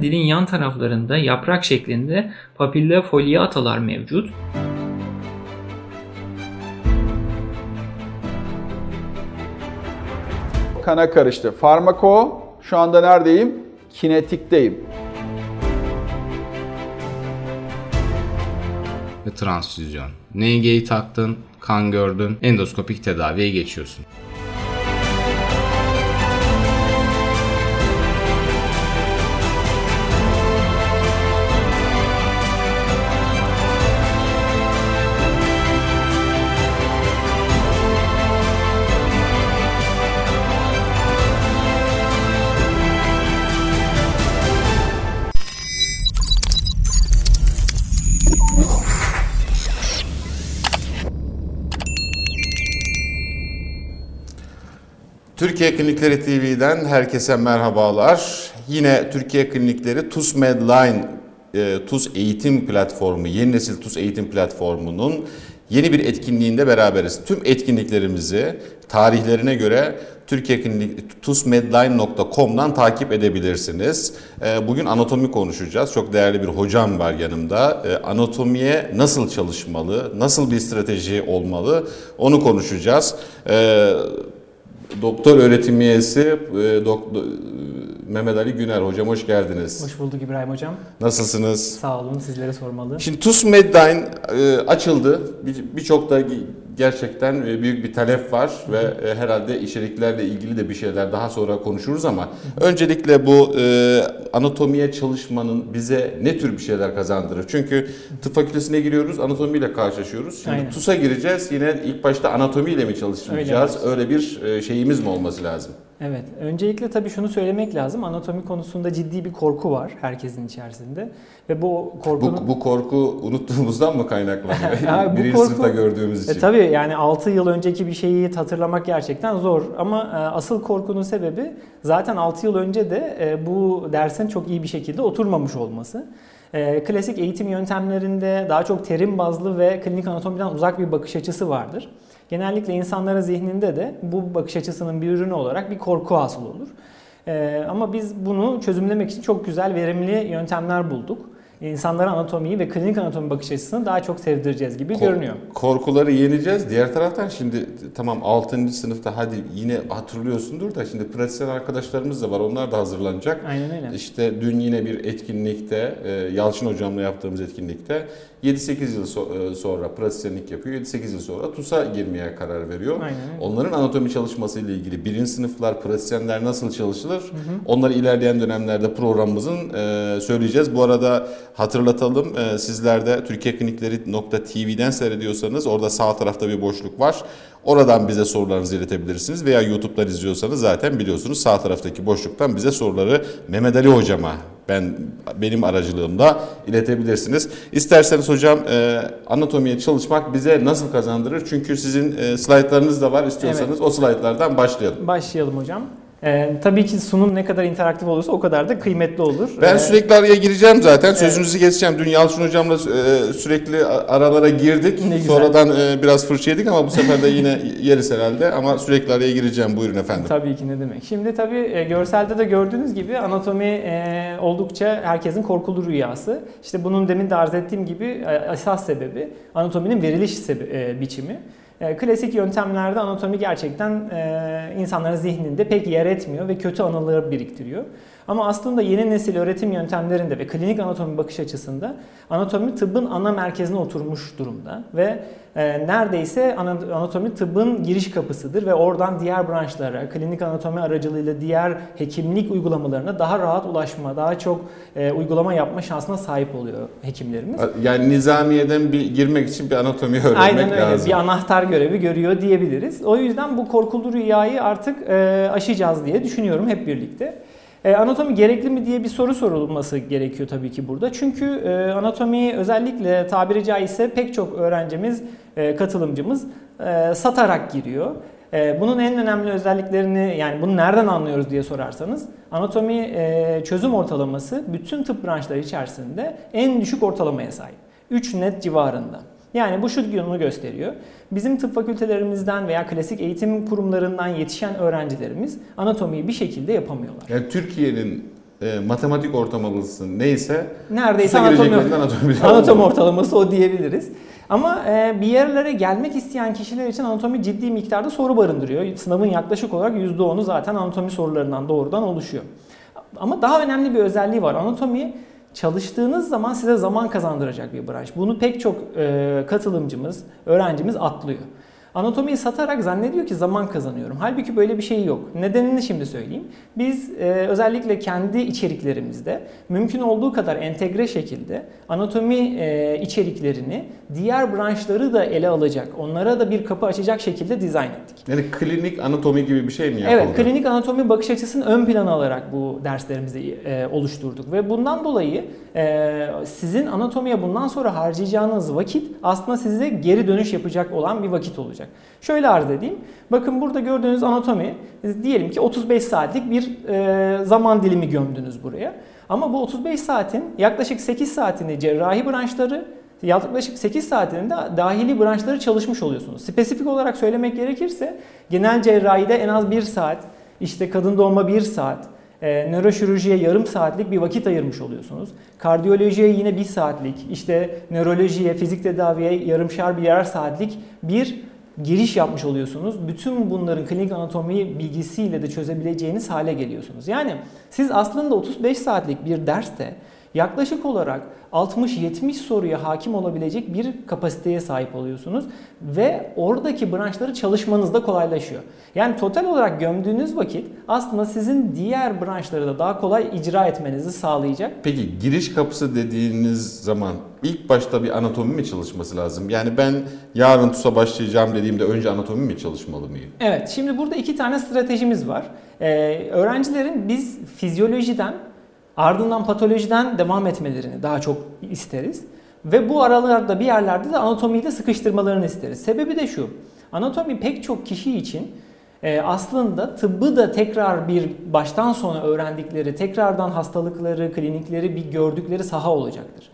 Dilin yan taraflarında yaprak şeklinde papilla foliatalar mevcut. Kana karıştı. Farmako şu anda neredeyim? Kinetikteyim. ve transfüzyon. NG'yi taktın, kan gördün, endoskopik tedaviye geçiyorsun. Klinikleri TV'den herkese merhabalar. Yine Türkiye Klinikleri TUS Medline, e, TUS eğitim platformu, yeni nesil TUS eğitim platformunun yeni bir etkinliğinde beraberiz. Tüm etkinliklerimizi tarihlerine göre Türkiye Klinik tusmedline.com'dan takip edebilirsiniz. E, bugün anatomi konuşacağız. Çok değerli bir hocam var yanımda. E, anatomiye nasıl çalışmalı, nasıl bir strateji olmalı onu konuşacağız. Doktor öğretim üyesi e, doktor, Mehmet Ali Güner hocam hoş geldiniz. Hoş bulduk İbrahim hocam. Nasılsınız? Sağ olun sizlere sormalı. Şimdi TUS Medline e, açıldı. Birçok da gerçekten e, büyük bir talep var ve e, herhalde içeriklerle ilgili de bir şeyler daha sonra konuşuruz ama öncelikle bu e, anatomiye çalışmanın bize ne tür bir şeyler kazandırır? Çünkü tıp fakültesine giriyoruz, anatomiyle karşılaşıyoruz. Şimdi Aynen. TUS'a gireceğiz. Yine ilk başta anatomiyle mi çalışacağız? Öyle, Öyle bir şeyimiz mi olması lazım? Evet. Öncelikle tabii şunu söylemek lazım. Anatomi konusunda ciddi bir korku var herkesin içerisinde. Ve bu korkunun... Bu, bu korku unuttuğumuzdan mı kaynaklanıyor? yani Birinci korku... sınıfta gördüğümüz e, için. E, tabii yani 6 yıl önceki bir şeyi hatırlamak gerçekten zor. Ama e, asıl korkunun sebebi zaten 6 yıl önce de e, bu dersin çok iyi bir şekilde oturmamış olması. E, klasik eğitim yöntemlerinde daha çok terim bazlı ve klinik anatomiden uzak bir bakış açısı vardır genellikle insanların zihninde de bu bakış açısının bir ürünü olarak bir korku hasıl olur. Ee, ama biz bunu çözümlemek için çok güzel, verimli yöntemler bulduk insanlara anatomiyi ve klinik anatomi bakış açısını daha çok sevdireceğiz gibi Kork- görünüyor. Korkuları yeneceğiz. Diğer taraftan şimdi tamam 6. sınıfta hadi yine hatırlıyorsundur da şimdi pratisyen arkadaşlarımız da var. Onlar da hazırlanacak. Aynen öyle. İşte dün yine bir etkinlikte e, Yalçın hocamla yaptığımız etkinlikte 7-8 yıl so- e, sonra pratisyenlik yapıyor. 7-8 yıl sonra TUS'a girmeye karar veriyor. Aynen öyle. Onların anatomi çalışması ile ilgili birinci sınıflar pratisyenler nasıl çalışılır? Hı hı. Onları ilerleyen dönemlerde programımızın e, söyleyeceğiz. Bu arada Hatırlatalım e, sizler de türkiyeklinikleri.tv'den seyrediyorsanız orada sağ tarafta bir boşluk var. Oradan bize sorularınızı iletebilirsiniz veya YouTube'dan izliyorsanız zaten biliyorsunuz sağ taraftaki boşluktan bize soruları Mehmet Ali hocama ben benim aracılığımda iletebilirsiniz. İsterseniz hocam e, anatomiye çalışmak bize nasıl kazandırır? Çünkü sizin e, slaytlarınız da var istiyorsanız evet. o slaytlardan başlayalım. Başlayalım hocam. Ee, tabii ki sunum ne kadar interaktif olursa o kadar da kıymetli olur. Ben ee, sürekli araya gireceğim zaten. Sözünüzü evet. geçeceğim. Dün Yalçın Hocam'la e, sürekli aralara girdik. Ne güzel. Sonradan e, biraz fırça yedik ama bu sefer de yine yeriz herhalde. Ama sürekli araya gireceğim. Buyurun efendim. Tabii ki ne demek. Şimdi tabii e, görselde de gördüğünüz gibi anatomi e, oldukça herkesin korkulu rüyası. İşte bunun demin de arz ettiğim gibi e, esas sebebi anatominin veriliş sebebi, e, biçimi. E, klasik yöntemlerde anatomi gerçekten e, insanların zihninde pek yer etmiyor ve kötü anıları biriktiriyor. Ama aslında yeni nesil öğretim yöntemlerinde ve klinik anatomi bakış açısında anatomi tıbbın ana merkezine oturmuş durumda ve e, neredeyse anatomi tıbbın giriş kapısıdır ve oradan diğer branşlara, klinik anatomi aracılığıyla diğer hekimlik uygulamalarına daha rahat ulaşma, daha çok e, uygulama yapma şansına sahip oluyor hekimlerimiz. Yani nizamiyeden bir girmek için bir anatomi öğrenmek lazım. Aynen öyle. Lazım. Bir anahtar görevi görüyor diyebiliriz. O yüzden bu korkulu rüyayı artık e, aşacağız diye düşünüyorum hep birlikte. E, anatomi gerekli mi diye bir soru sorulması gerekiyor tabii ki burada. Çünkü e, anatomi özellikle tabiri caizse pek çok öğrencimiz, e, katılımcımız e, satarak giriyor. Bunun en önemli özelliklerini yani bunu nereden anlıyoruz diye sorarsanız anatomi çözüm ortalaması bütün tıp branşları içerisinde en düşük ortalamaya sahip. 3 net civarında. Yani bu şu yönünü gösteriyor. Bizim tıp fakültelerimizden veya klasik eğitim kurumlarından yetişen öğrencilerimiz anatomiyi bir şekilde yapamıyorlar. Yani Türkiye'nin e, matematik ortalaması neyse Neredeyse anatomi, anatomi, anatomi ortalaması o diyebiliriz. Ama e, bir yerlere gelmek isteyen kişiler için anatomi ciddi miktarda soru barındırıyor. Sınavın yaklaşık olarak %10'u zaten anatomi sorularından doğrudan oluşuyor. Ama daha önemli bir özelliği var. Anatomi çalıştığınız zaman size zaman kazandıracak bir branş. Bunu pek çok katılımcımız, öğrencimiz atlıyor. Anatomiyi satarak zannediyor ki zaman kazanıyorum. Halbuki böyle bir şey yok. Nedenini şimdi söyleyeyim. Biz e, özellikle kendi içeriklerimizde mümkün olduğu kadar entegre şekilde anatomi e, içeriklerini diğer branşları da ele alacak, onlara da bir kapı açacak şekilde dizayn ettik. Yani klinik anatomi gibi bir şey mi yapıldı? Evet, klinik anatomi bakış açısını ön plana alarak bu derslerimizi e, oluşturduk ve bundan dolayı e, sizin anatomiye bundan sonra harcayacağınız vakit aslında size geri dönüş yapacak olan bir vakit olacak. Şöyle arz edeyim. Bakın burada gördüğünüz anatomi diyelim ki 35 saatlik bir e, zaman dilimi gömdünüz buraya. Ama bu 35 saatin yaklaşık 8 saatini cerrahi branşları, yaklaşık 8 saatinde dahili branşları çalışmış oluyorsunuz. Spesifik olarak söylemek gerekirse genel cerrahide en az 1 saat, işte kadın doğuma 1 saat, e, nöroşirurjiye yarım saatlik bir vakit ayırmış oluyorsunuz. Kardiyolojiye yine 1 saatlik, işte nörolojiye, fizik tedaviye yarımşar bir yarım saatlik bir giriş yapmış oluyorsunuz. Bütün bunların klinik anatomi bilgisiyle de çözebileceğiniz hale geliyorsunuz. Yani siz aslında 35 saatlik bir derste yaklaşık olarak 60-70 soruya hakim olabilecek bir kapasiteye sahip oluyorsunuz ve oradaki branşları çalışmanız da kolaylaşıyor. Yani total olarak gömdüğünüz vakit aslında sizin diğer branşları da daha kolay icra etmenizi sağlayacak. Peki giriş kapısı dediğiniz zaman ilk başta bir anatomi mi çalışması lazım? Yani ben yarın TUS'a başlayacağım dediğimde önce anatomi mi çalışmalı mıyım? Evet, şimdi burada iki tane stratejimiz var. Ee, öğrencilerin biz fizyolojiden ardından patolojiden devam etmelerini daha çok isteriz. Ve bu aralarda bir yerlerde de anatomiyi de sıkıştırmalarını isteriz. Sebebi de şu. Anatomi pek çok kişi için e, aslında tıbbı da tekrar bir baştan sona öğrendikleri, tekrardan hastalıkları, klinikleri bir gördükleri saha olacaktır.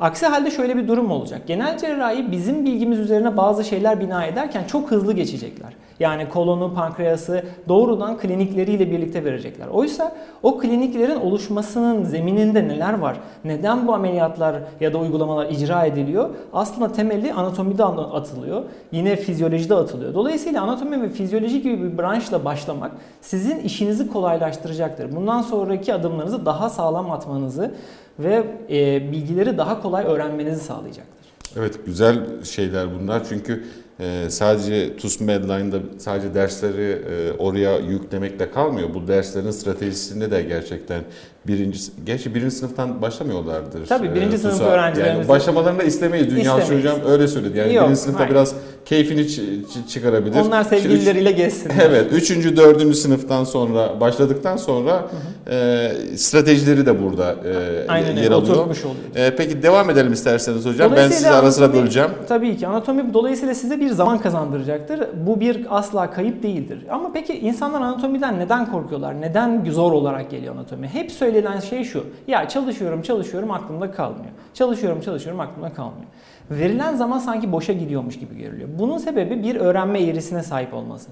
Aksi halde şöyle bir durum olacak. Genel cerrahi bizim bilgimiz üzerine bazı şeyler bina ederken çok hızlı geçecekler. Yani kolonu, pankreası doğrudan klinikleriyle birlikte verecekler. Oysa o kliniklerin oluşmasının zemininde neler var? Neden bu ameliyatlar ya da uygulamalar icra ediliyor? Aslında temeli anatomide atılıyor. Yine fizyolojide atılıyor. Dolayısıyla anatomi ve fizyoloji gibi bir branşla başlamak sizin işinizi kolaylaştıracaktır. Bundan sonraki adımlarınızı daha sağlam atmanızı ve e, bilgileri daha kolay öğrenmenizi sağlayacaktır. Evet güzel şeyler bunlar çünkü e, sadece TUS Medline'da sadece dersleri e, oraya yüklemekle kalmıyor. Bu derslerin stratejisinde de gerçekten birinci, gerçi birinci sınıftan başlamıyorlardır. Tabii birinci e, sınıf TUS'a. öğrencilerimiz. Yani başlamalarını da istemeyiz. Dünya İstemeyiz. hocam öyle söyledi. Yani Yok, birinci sınıfta hayır. biraz keyfini ç- çıkarabilir. Onlar sevgilileriyle gezsinler. Evet, üçüncü, dördüncü sınıftan sonra başladıktan sonra e, stratejileri de burada e, Aynen yer alıyor. E, peki devam edelim isterseniz hocam. Ben sizi ara sıra böleceğim. Tabii ki anatomi dolayısıyla size bir zaman kazandıracaktır. Bu bir asla kayıp değildir. Ama peki insanlar anatomiden neden korkuyorlar? Neden zor olarak geliyor anatomi? Hep söylenen şey şu. Ya çalışıyorum çalışıyorum aklımda kalmıyor. Çalışıyorum çalışıyorum aklımda kalmıyor. Verilen zaman sanki boşa gidiyormuş gibi görülüyor. Bunun sebebi bir öğrenme eğrisine sahip olması.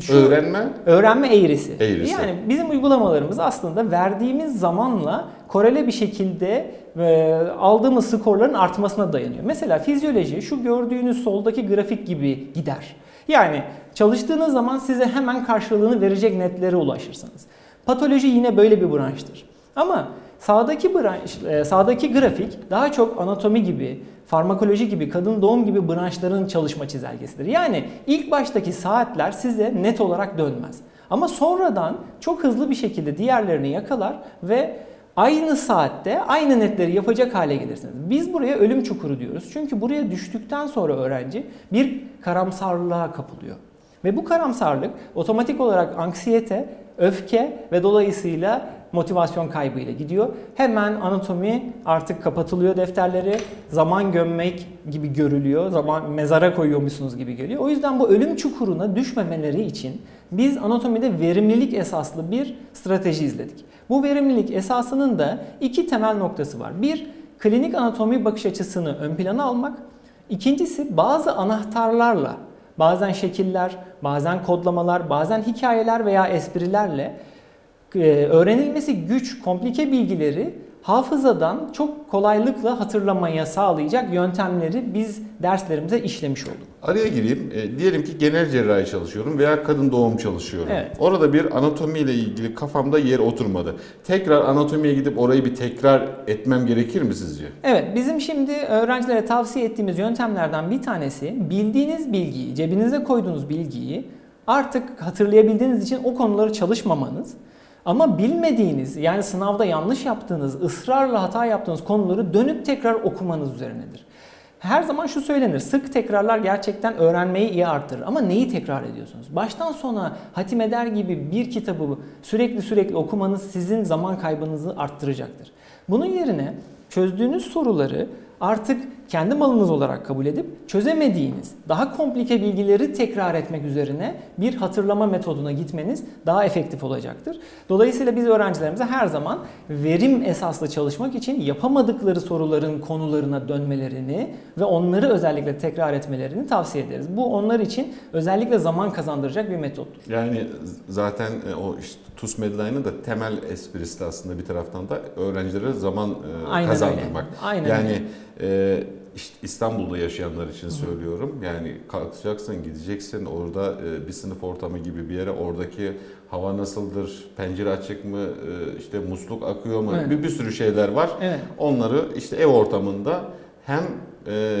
Şu- Öğrenme Öğrenme eğrisi. Eğrisi. Yani bizim uygulamalarımız aslında verdiğimiz zamanla korele bir şekilde e, aldığımız skorların artmasına dayanıyor. Mesela fizyoloji şu gördüğünüz soldaki grafik gibi gider. Yani çalıştığınız zaman size hemen karşılığını verecek netlere ulaşırsınız. Patoloji yine böyle bir branştır. Ama sağdaki branş, e, sağdaki grafik daha çok anatomi gibi, farmakoloji gibi, kadın doğum gibi branşların çalışma çizelgesidir. Yani ilk baştaki saatler size net olarak dönmez. Ama sonradan çok hızlı bir şekilde diğerlerini yakalar ve aynı saatte aynı netleri yapacak hale gelirsiniz. Biz buraya ölüm çukuru diyoruz. Çünkü buraya düştükten sonra öğrenci bir karamsarlığa kapılıyor. Ve bu karamsarlık otomatik olarak anksiyete, öfke ve dolayısıyla motivasyon kaybıyla gidiyor. Hemen anatomi artık kapatılıyor defterleri. Zaman gömmek gibi görülüyor. Zaman mezara koyuyormuşsunuz gibi geliyor. O yüzden bu ölüm çukuruna düşmemeleri için biz anatomide verimlilik esaslı bir strateji izledik. Bu verimlilik esasının da iki temel noktası var. Bir, klinik anatomi bakış açısını ön plana almak. İkincisi bazı anahtarlarla, bazen şekiller, bazen kodlamalar, bazen hikayeler veya esprilerle e, öğrenilmesi güç, komplike bilgileri hafızadan çok kolaylıkla hatırlamaya sağlayacak yöntemleri biz derslerimize işlemiş olduk. Araya gireyim. E, diyelim ki genel cerrahi çalışıyorum veya kadın doğum çalışıyorum. Evet. Orada bir anatomiyle ilgili kafamda yer oturmadı. Tekrar anatomiye gidip orayı bir tekrar etmem gerekir mi sizce? Evet, bizim şimdi öğrencilere tavsiye ettiğimiz yöntemlerden bir tanesi bildiğiniz bilgiyi, cebinize koyduğunuz bilgiyi artık hatırlayabildiğiniz için o konuları çalışmamanız ama bilmediğiniz yani sınavda yanlış yaptığınız, ısrarla hata yaptığınız konuları dönüp tekrar okumanız üzerinedir. Her zaman şu söylenir. Sık tekrarlar gerçekten öğrenmeyi iyi arttırır. Ama neyi tekrar ediyorsunuz? Baştan sona hatim eder gibi bir kitabı sürekli sürekli okumanız sizin zaman kaybınızı arttıracaktır. Bunun yerine çözdüğünüz soruları artık kendi malınız olarak kabul edip çözemediğiniz, daha komplike bilgileri tekrar etmek üzerine bir hatırlama metoduna gitmeniz daha efektif olacaktır. Dolayısıyla biz öğrencilerimize her zaman verim esaslı çalışmak için yapamadıkları soruların konularına dönmelerini ve onları özellikle tekrar etmelerini tavsiye ederiz. Bu onlar için özellikle zaman kazandıracak bir metottur. Yani zaten e, o işte TUS Medline'ın da temel esprisi aslında bir taraftan da öğrencilere zaman e, Aynen kazandırmak. öyle. Aynen yani öyle. E, işte İstanbul'da yaşayanlar için söylüyorum. Yani kalkacaksın, gideceksin orada e, bir sınıf ortamı gibi bir yere oradaki hava nasıldır, pencere açık mı, e, işte musluk akıyor mu, Evet. bir, bir sürü şeyler var. Evet. Onları işte ev ortamında hem e,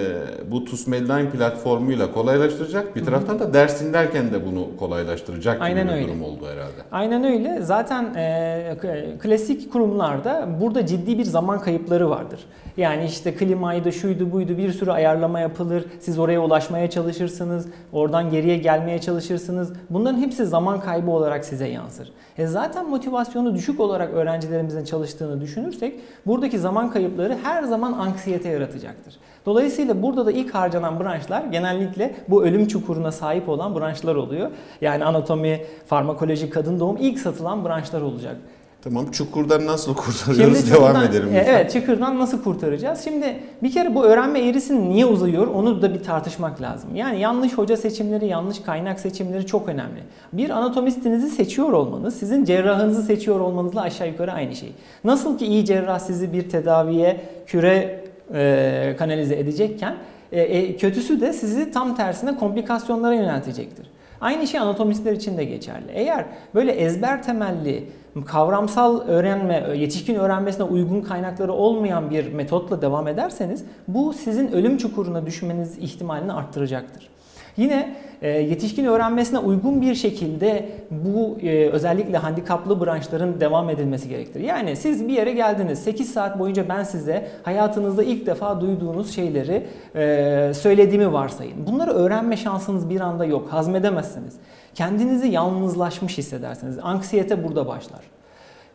bu TUS Medline platformuyla kolaylaştıracak, bir taraftan da ders dinlerken de bunu kolaylaştıracak gibi Aynen bir öyle. durum oldu herhalde. Aynen öyle. Zaten e, klasik kurumlarda burada ciddi bir zaman kayıpları vardır. Yani işte klimaydı, şuydu, buydu bir sürü ayarlama yapılır. Siz oraya ulaşmaya çalışırsınız. Oradan geriye gelmeye çalışırsınız. Bunların hepsi zaman kaybı olarak size yansır. E zaten motivasyonu düşük olarak öğrencilerimizin çalıştığını düşünürsek buradaki zaman kayıpları her zaman anksiyete yaratacaktır. Dolayısıyla burada da ilk harcanan branşlar genellikle bu ölüm çukuruna sahip olan branşlar oluyor. Yani anatomi, farmakoloji, kadın doğum ilk satılan branşlar olacak. Tamam çukurdan nasıl kurtarıyoruz devam çukurdan- edelim. e. Evet çukurdan nasıl kurtaracağız? Şimdi bir kere bu öğrenme eğrisi niye uzayıyor onu da bir tartışmak lazım. Yani yanlış hoca seçimleri, yanlış kaynak seçimleri çok önemli. Bir anatomistinizi seçiyor olmanız sizin cerrahınızı seçiyor olmanızla aşağı yukarı aynı şey. Nasıl ki iyi cerrah sizi bir tedaviye küre e, kanalize edecekken e, e, kötüsü de sizi tam tersine komplikasyonlara yöneltecektir. Aynı şey anatomistler için de geçerli. Eğer böyle ezber temelli, kavramsal öğrenme, yetişkin öğrenmesine uygun kaynakları olmayan bir metotla devam ederseniz bu sizin ölüm çukuruna düşmeniz ihtimalini arttıracaktır. Yine yetişkin öğrenmesine uygun bir şekilde bu e, özellikle handikaplı branşların devam edilmesi gerektir. Yani siz bir yere geldiniz 8 saat boyunca ben size hayatınızda ilk defa duyduğunuz şeyleri e, söylediğimi varsayın. Bunları öğrenme şansınız bir anda yok. Hazmedemezsiniz. Kendinizi yalnızlaşmış hissedersiniz. Anksiyete burada başlar.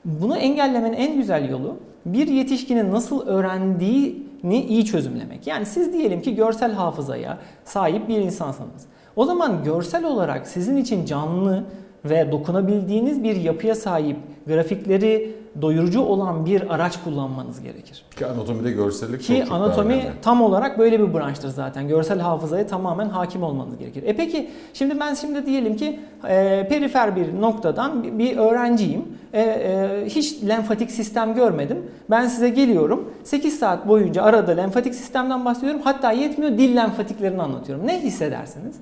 Bunu engellemenin en güzel yolu bir yetişkinin nasıl öğrendiğini iyi çözümlemek. Yani siz diyelim ki görsel hafızaya sahip bir insansınız. O zaman görsel olarak sizin için canlı ve dokunabildiğiniz bir yapıya sahip grafikleri doyurucu olan bir araç kullanmanız gerekir. Ki anatomide görsellik çok Ki çok anatomi önemli. tam olarak böyle bir branştır zaten. Görsel hafızaya tamamen hakim olmanız gerekir. E peki şimdi ben şimdi diyelim ki e, perifer bir noktadan bir, bir öğrenciyim. E, e, hiç lenfatik sistem görmedim. Ben size geliyorum. 8 saat boyunca arada lenfatik sistemden bahsediyorum. Hatta yetmiyor dil lenfatiklerini anlatıyorum. Ne hissedersiniz?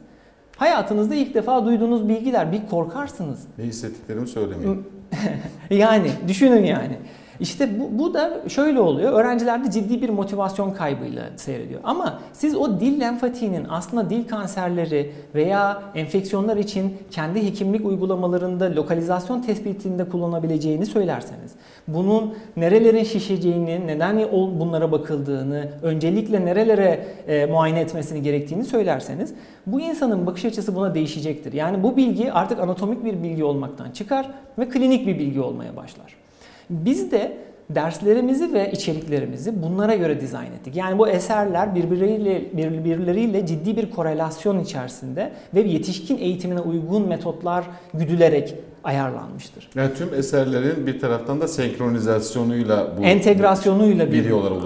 Hayatınızda ilk defa duyduğunuz bilgiler bir korkarsınız. Ne hissettiklerimi söylemeyeyim. Yani düşünün yani. İşte bu, bu da şöyle oluyor. Öğrencilerde ciddi bir motivasyon kaybıyla seyrediyor. Ama siz o dil lenfatiğinin aslında dil kanserleri veya enfeksiyonlar için kendi hekimlik uygulamalarında lokalizasyon tespitinde kullanabileceğini söylerseniz, bunun nerelerin şişeceğini, neden bunlara bakıldığını, öncelikle nerelere e, muayene etmesini gerektiğini söylerseniz, bu insanın bakış açısı buna değişecektir. Yani bu bilgi artık anatomik bir bilgi olmaktan çıkar ve klinik bir bilgi olmaya başlar. Biz de derslerimizi ve içeriklerimizi bunlara göre dizayn ettik. Yani bu eserler birbirleriyle, birbirleriyle ciddi bir korelasyon içerisinde ve yetişkin eğitimine uygun metotlar güdülerek ayarlanmıştır. Yani tüm eserlerin bir taraftan da senkronizasyonuyla bu Entegrasyonuyla bir.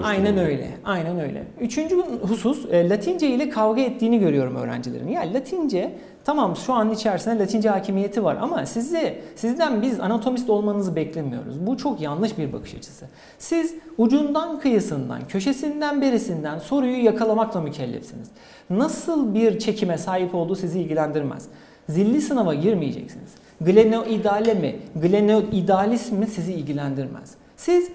Aynen öyle. Aynen öyle. Üçüncü husus e, Latince ile kavga ettiğini görüyorum öğrencilerin. Yani Latince tamam şu an içerisinde Latince hakimiyeti var ama size sizden biz anatomist olmanızı beklemiyoruz. Bu çok yanlış bir bakış açısı. Siz ucundan kıyısından, köşesinden berisinden soruyu yakalamakla mükellefsiniz. Nasıl bir çekime sahip olduğu sizi ilgilendirmez. Zilli sınava girmeyeceksiniz. Glenoidale mi, glenoidalis mi sizi ilgilendirmez. Siz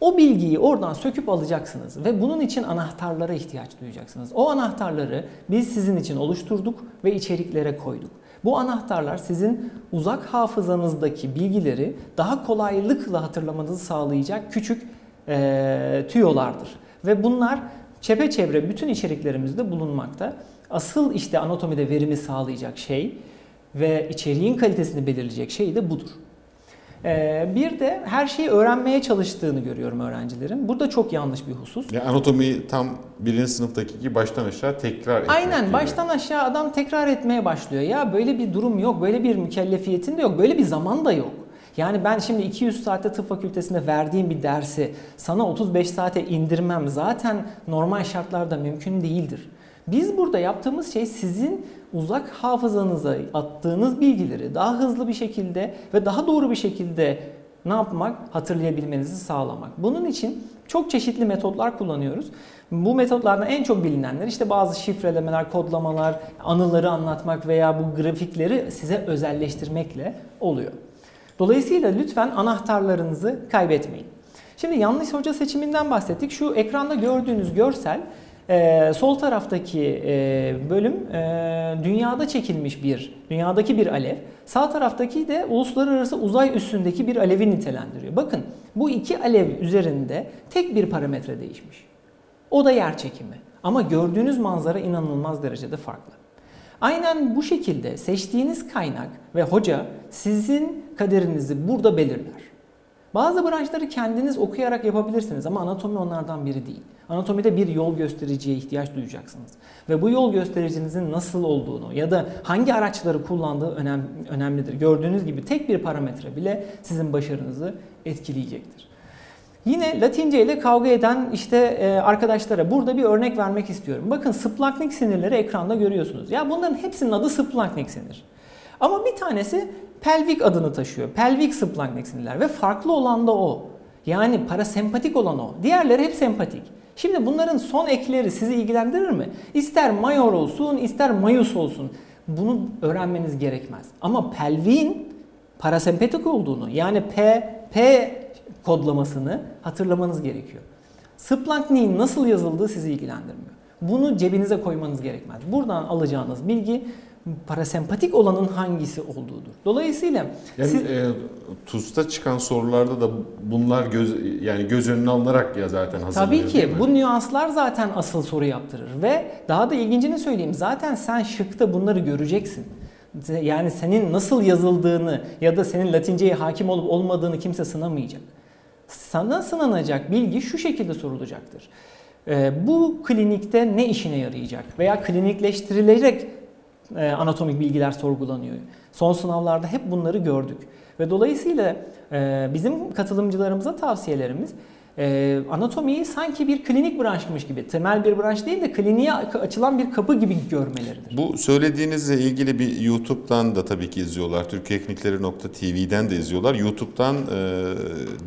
o bilgiyi oradan söküp alacaksınız ve bunun için anahtarlara ihtiyaç duyacaksınız. O anahtarları biz sizin için oluşturduk ve içeriklere koyduk. Bu anahtarlar sizin uzak hafızanızdaki bilgileri daha kolaylıkla hatırlamanızı sağlayacak küçük eee tüyolardır. Ve bunlar çepeçevre bütün içeriklerimizde bulunmakta. Asıl işte anatomide verimi sağlayacak şey ve içeriğin kalitesini belirleyecek şey de budur. Ee, bir de her şeyi öğrenmeye çalıştığını görüyorum öğrencilerin. Burada çok yanlış bir husus. Yani anatomiyi tam birinci sınıftaki gibi baştan aşağı tekrar etmek Aynen gibi. baştan aşağı adam tekrar etmeye başlıyor. Ya böyle bir durum yok, böyle bir mükellefiyetin de yok, böyle bir zaman da yok. Yani ben şimdi 200 saatte tıp fakültesinde verdiğim bir dersi sana 35 saate indirmem zaten normal şartlarda mümkün değildir. Biz burada yaptığımız şey sizin uzak hafızanıza attığınız bilgileri daha hızlı bir şekilde ve daha doğru bir şekilde ne yapmak? Hatırlayabilmenizi sağlamak. Bunun için çok çeşitli metotlar kullanıyoruz. Bu metotlardan en çok bilinenler işte bazı şifrelemeler, kodlamalar, anıları anlatmak veya bu grafikleri size özelleştirmekle oluyor. Dolayısıyla lütfen anahtarlarınızı kaybetmeyin. Şimdi yanlış hoca seçiminden bahsettik. Şu ekranda gördüğünüz görsel ee, sol taraftaki e, bölüm e, dünyada çekilmiş bir, dünyadaki bir alev. Sağ taraftaki de uluslararası uzay üstündeki bir alevi nitelendiriyor. Bakın bu iki alev üzerinde tek bir parametre değişmiş. O da yer çekimi. Ama gördüğünüz manzara inanılmaz derecede farklı. Aynen bu şekilde seçtiğiniz kaynak ve hoca sizin kaderinizi burada belirler. Bazı branşları kendiniz okuyarak yapabilirsiniz ama anatomi onlardan biri değil. Anatomide bir yol göstericiye ihtiyaç duyacaksınız. Ve bu yol göstericinizin nasıl olduğunu ya da hangi araçları kullandığı önem, önemlidir. Gördüğünüz gibi tek bir parametre bile sizin başarınızı etkileyecektir. Yine Latince ile kavga eden işte e, arkadaşlara burada bir örnek vermek istiyorum. Bakın splaknik sinirleri ekranda görüyorsunuz. Ya bunların hepsinin adı splaknik sinir. Ama bir tanesi pelvik adını taşıyor. Pelvik splaknik sinirler ve farklı olan da o. Yani parasempatik olan o. Diğerleri hep sempatik. Şimdi bunların son ekleri sizi ilgilendirir mi? İster mayor olsun, ister mayus olsun. Bunu öğrenmeniz gerekmez. Ama pelviğin parasempatik olduğunu yani P, P kodlamasını hatırlamanız gerekiyor. Splankniğin nasıl yazıldığı sizi ilgilendirmiyor. Bunu cebinize koymanız gerekmez. Buradan alacağınız bilgi parasempatik olanın hangisi olduğudur. Dolayısıyla Yani siz, e, TUS'ta çıkan sorularda da bunlar göz yani göz önüne alınarak ya zaten hazırlanıyor. Tabii ki bu nüanslar zaten asıl soru yaptırır ve daha da ilgincini söyleyeyim zaten sen şıkta bunları göreceksin. Yani senin nasıl yazıldığını ya da senin Latinceye hakim olup olmadığını kimse sınamayacak. Sana sınanacak bilgi şu şekilde sorulacaktır. Ee, bu klinikte ne işine yarayacak veya klinikleştirilerek e, anatomik bilgiler sorgulanıyor. Son sınavlarda hep bunları gördük. Ve dolayısıyla e, bizim katılımcılarımıza tavsiyelerimiz e, anatomiyi sanki bir klinik branşmış gibi, temel bir branş değil de kliniğe açılan bir kapı gibi görmeleridir. Bu söylediğinizle ilgili bir YouTube'dan da tabii ki izliyorlar. Türkiyeeklinikleri.tv'den de izliyorlar. YouTube'dan e,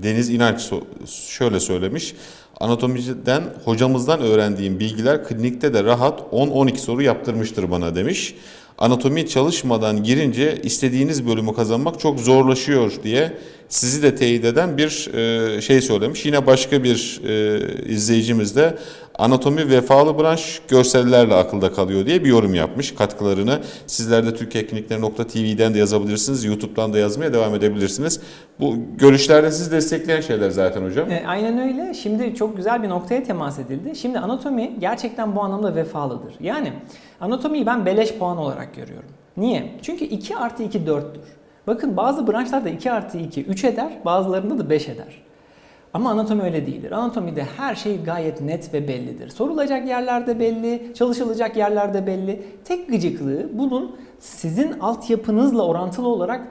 Deniz İnanç so- şöyle söylemiş. Anatomiden hocamızdan öğrendiğim bilgiler klinikte de rahat 10-12 soru yaptırmıştır bana demiş. Anatomi çalışmadan girince istediğiniz bölümü kazanmak çok zorlaşıyor diye sizi de teyit eden bir e, şey söylemiş. Yine başka bir e, izleyicimiz de anatomi vefalı branş görsellerle akılda kalıyor diye bir yorum yapmış. Katkılarını sizler de türkiyeeklinikleri.tv'den de yazabilirsiniz. YouTube'dan da yazmaya devam edebilirsiniz. Bu görüşlerde sizi destekleyen şeyler zaten hocam. E, aynen öyle. Şimdi çok güzel bir noktaya temas edildi. Şimdi anatomi gerçekten bu anlamda vefalıdır. Yani anatomiyi ben beleş puan olarak görüyorum. Niye? Çünkü 2 artı 2 4'tür. Bakın bazı branşlarda 2 artı 2 3 eder, bazılarında da 5 eder. Ama anatomi öyle değildir. Anatomide her şey gayet net ve bellidir. Sorulacak yerlerde belli, çalışılacak yerlerde belli. Tek gıcıklığı bunun sizin altyapınızla orantılı olarak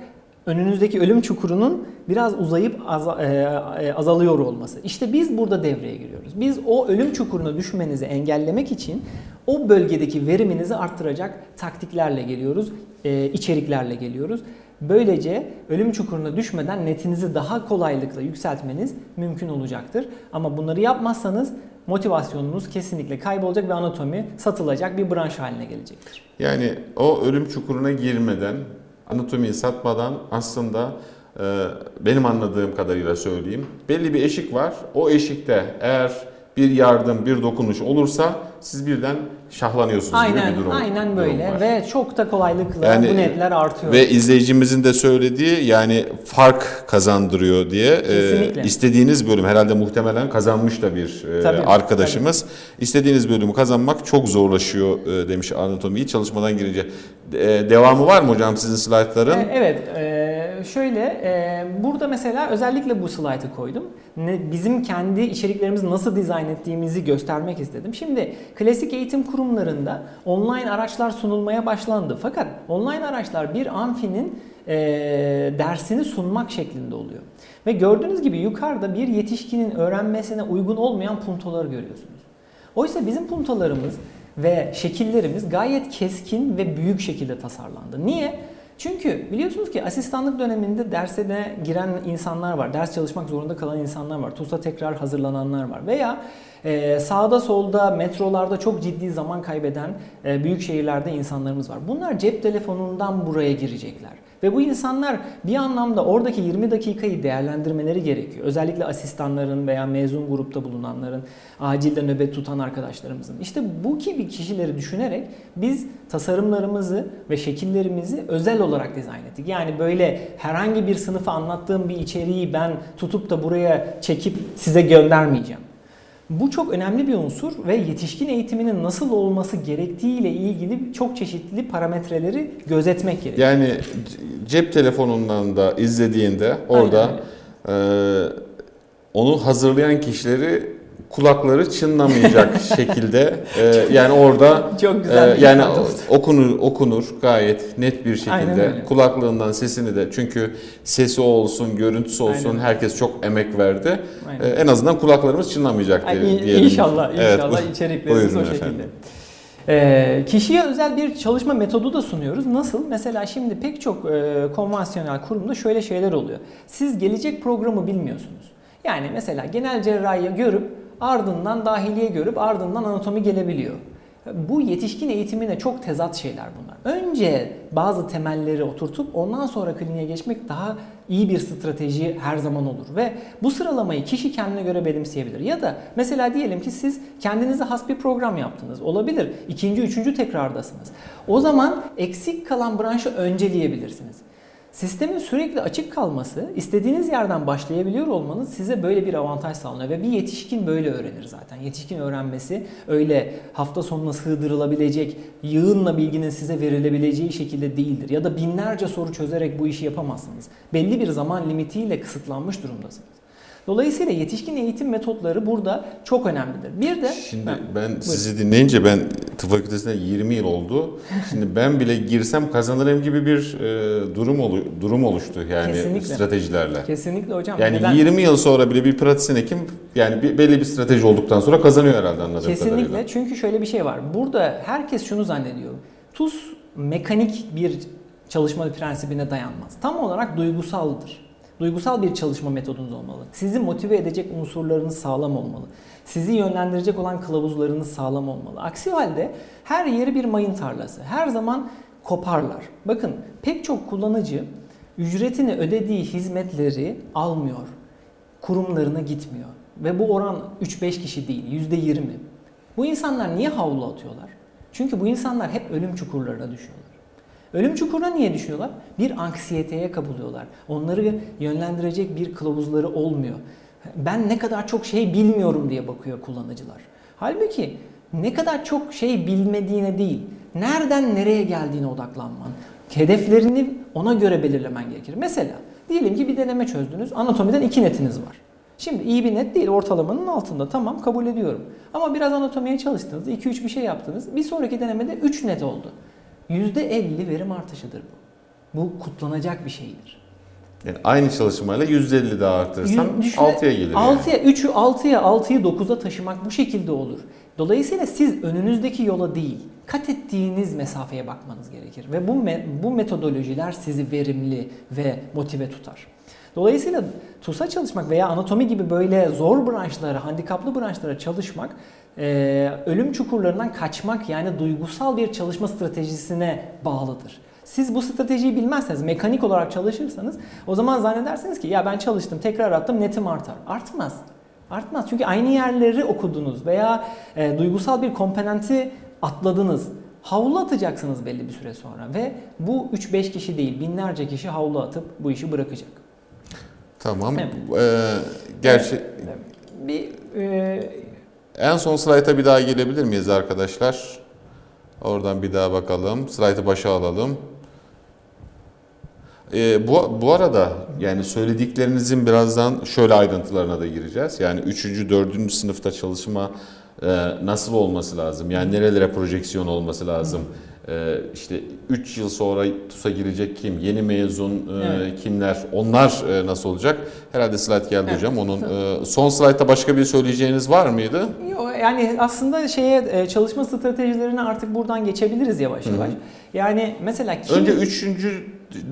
önünüzdeki ölüm çukurunun biraz uzayıp aza- e, e, azalıyor olması. İşte biz burada devreye giriyoruz. Biz o ölüm çukuruna düşmenizi engellemek için o bölgedeki veriminizi arttıracak taktiklerle geliyoruz, e, içeriklerle geliyoruz. Böylece ölüm çukuruna düşmeden netinizi daha kolaylıkla yükseltmeniz mümkün olacaktır. Ama bunları yapmazsanız motivasyonunuz kesinlikle kaybolacak ve anatomi satılacak bir branş haline gelecektir. Yani o ölüm çukuruna girmeden, anatomiyi satmadan aslında e, benim anladığım kadarıyla söyleyeyim. Belli bir eşik var. O eşikte eğer bir yardım, bir dokunuş olursa siz birden şahlanıyorsunuz gibi Aynen, bir durum. aynen durum böyle var. ve çok da kolaylıkla Yani- bu netler artıyor. Ve izleyicimizin de söylediği yani fark kazandırıyor diye e, Kesinlikle. istediğiniz bölüm herhalde muhtemelen kazanmış da bir e, Tabii, arkadaşımız. İstediğiniz bölümü kazanmak çok zorlaşıyor e, demiş anatomiyi çalışmadan girince. E, devamı var mı hocam sizin slaytların? E, Evet, e, şöyle burada mesela özellikle bu slaytı koydum. Bizim kendi içeriklerimizi nasıl dizayn ettiğimizi göstermek istedim. Şimdi klasik eğitim kurumlarında online araçlar sunulmaya başlandı. Fakat online araçlar bir amfinin e, dersini sunmak şeklinde oluyor. Ve gördüğünüz gibi yukarıda bir yetişkinin öğrenmesine uygun olmayan puntoları görüyorsunuz. Oysa bizim puntolarımız ve şekillerimiz gayet keskin ve büyük şekilde tasarlandı. Niye? Çünkü biliyorsunuz ki asistanlık döneminde derse de giren insanlar var. Ders çalışmak zorunda kalan insanlar var. TUS'a tekrar hazırlananlar var. Veya e, sağda solda metrolarda çok ciddi zaman kaybeden e, büyük şehirlerde insanlarımız var. Bunlar cep telefonundan buraya girecekler. Ve bu insanlar bir anlamda oradaki 20 dakikayı değerlendirmeleri gerekiyor. Özellikle asistanların veya mezun grupta bulunanların, acilde nöbet tutan arkadaşlarımızın. İşte bu gibi kişileri düşünerek biz tasarımlarımızı ve şekillerimizi özel olarak dizayn ettik. Yani böyle herhangi bir sınıfa anlattığım bir içeriği ben tutup da buraya çekip size göndermeyeceğim. Bu çok önemli bir unsur ve yetişkin eğitiminin nasıl olması gerektiği ile ilgili çok çeşitli parametreleri gözetmek gerekiyor. Yani cep telefonundan da izlediğinde orada e, onu hazırlayan kişileri kulakları çınlamayacak şekilde e, yani orada Çok güzel e, yani okunur okunur gayet net bir şekilde kulaklığından sesini de çünkü sesi olsun görüntüsü olsun Aynen. herkes çok emek verdi. E, en azından kulaklarımız çınlamayacak Ay, diye- in- diyelim. İnşallah, Evet, inşallah bu- içeriklerimiz o buyurun şekilde. efendim. Ee, kişiye özel bir çalışma metodu da sunuyoruz. Nasıl? Mesela şimdi pek çok e, konvansiyonel kurumda şöyle şeyler oluyor. Siz gelecek programı bilmiyorsunuz. Yani mesela genel cerrahiyi görüp ardından dahiliye görüp ardından anatomi gelebiliyor. Bu yetişkin eğitimine çok tezat şeyler bunlar. Önce bazı temelleri oturtup ondan sonra kliniğe geçmek daha iyi bir strateji her zaman olur. Ve bu sıralamayı kişi kendine göre benimseyebilir. Ya da mesela diyelim ki siz kendinize has bir program yaptınız. Olabilir. İkinci, üçüncü tekrardasınız. O zaman eksik kalan branşı önceleyebilirsiniz. Sistemin sürekli açık kalması, istediğiniz yerden başlayabiliyor olmanız size böyle bir avantaj sağlıyor ve bir yetişkin böyle öğrenir zaten. Yetişkin öğrenmesi öyle hafta sonuna sığdırılabilecek, yığınla bilginin size verilebileceği şekilde değildir. Ya da binlerce soru çözerek bu işi yapamazsınız. Belli bir zaman limitiyle kısıtlanmış durumdasınız. Dolayısıyla yetişkin eğitim metotları burada çok önemlidir. Bir de Şimdi Ha, ben buyurun. sizi dinleyince ben tıp fakültesine 20 yıl oldu. Şimdi ben bile girsem kazanırım gibi bir e, durum olu- durum oluştu yani Kesinlikle. stratejilerle. kesinlikle hocam. Yani neden? 20 yıl sonra bile bir pratisyen hekim yani bir, belli bir strateji olduktan sonra kazanıyor herhalde anladığım Kesinlikle kadarıyla. çünkü şöyle bir şey var. Burada herkes şunu zannediyor. TUS mekanik bir çalışma prensibine dayanmaz. Tam olarak duygusaldır. Duygusal bir çalışma metodunuz olmalı. Sizi motive edecek unsurlarınız sağlam olmalı. Sizi yönlendirecek olan kılavuzlarınız sağlam olmalı. Aksi halde her yeri bir mayın tarlası. Her zaman koparlar. Bakın pek çok kullanıcı ücretini ödediği hizmetleri almıyor kurumlarına gitmiyor. Ve bu oran 3-5 kişi değil, %20. Bu insanlar niye havlu atıyorlar? Çünkü bu insanlar hep ölüm çukurlarına düşüyorlar. Ölüm çukuruna niye düşüyorlar? Bir anksiyeteye kapılıyorlar. Onları yönlendirecek bir kılavuzları olmuyor. Ben ne kadar çok şey bilmiyorum diye bakıyor kullanıcılar. Halbuki ne kadar çok şey bilmediğine değil, nereden nereye geldiğine odaklanman, hedeflerini ona göre belirlemen gerekir. Mesela diyelim ki bir deneme çözdünüz, anatomiden iki netiniz var. Şimdi iyi bir net değil, ortalamanın altında. Tamam kabul ediyorum. Ama biraz anatomiye çalıştınız, 2-3 bir şey yaptınız. Bir sonraki denemede 3 net oldu. %50 verim artışıdır bu. Bu kutlanacak bir şeydir. Yani aynı çalışmayla %50 daha düşünün, 6'ya gelir. yani. 6'ya 3'ü 6'ya 6'yı 9'a taşımak bu şekilde olur. Dolayısıyla siz önünüzdeki yola değil, kat ettiğiniz mesafeye bakmanız gerekir ve bu me- bu metodolojiler sizi verimli ve motive tutar. Dolayısıyla TUS'a çalışmak veya anatomi gibi böyle zor branşlara, handikaplı branşlara çalışmak e, ölüm çukurlarından kaçmak yani duygusal bir çalışma stratejisine bağlıdır. Siz bu stratejiyi bilmezseniz, mekanik olarak çalışırsanız o zaman zannedersiniz ki ya ben çalıştım, tekrar attım, netim artar. Artmaz. Artmaz. Çünkü aynı yerleri okudunuz veya e, duygusal bir komponenti atladınız. Havlu atacaksınız belli bir süre sonra ve bu 3-5 kişi değil binlerce kişi havlu atıp bu işi bırakacak. Tamam. Evet. Ee, gerçi Bir e, en son slayta bir daha gelebilir miyiz arkadaşlar? Oradan bir daha bakalım. Slaytı başa alalım. Ee, bu, bu arada yani söylediklerinizin birazdan şöyle ayrıntılarına da gireceğiz. Yani 3. 4. sınıfta çalışma e, nasıl olması lazım? Yani nerelere projeksiyon olması lazım? Ee, işte 3 yıl sonra TUS'a girecek kim? Yeni mezun e, Evet. kimler? Onlar e, nasıl olacak? Herhalde slide geldi Evet. hocam. Onun e, son slaytta başka bir söyleyeceğiniz var mıydı? Yo, yani aslında şeye çalışma stratejilerine artık buradan geçebiliriz yavaş yavaş. Yani mesela kim Önce 3.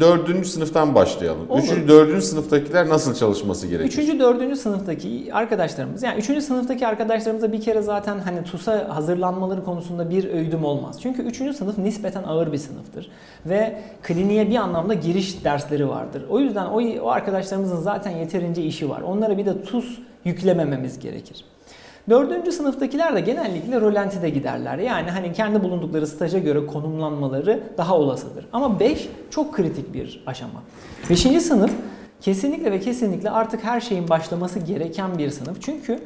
4. sınıftan başlayalım. Olur. 3. 4. sınıftakiler nasıl çalışması gerekir? Üçüncü, dördüncü sınıftaki arkadaşlarımız, yani üçüncü sınıftaki arkadaşlarımıza bir kere zaten hani TUS'a hazırlanmaları konusunda bir öğüdüm olmaz. Çünkü üçüncü sınıf nispeten ağır bir sınıftır ve kliniğe bir anlamda giriş dersleri vardır. O yüzden o, o arkadaşlarımızın zaten yeterince işi var. Onlara bir de TUS yüklemememiz gerekir. Dördüncü sınıftakiler de genellikle rolantide giderler. Yani hani kendi bulundukları staja göre konumlanmaları daha olasıdır. Ama 5 çok kritik bir aşama. Beşinci sınıf kesinlikle ve kesinlikle artık her şeyin başlaması gereken bir sınıf. Çünkü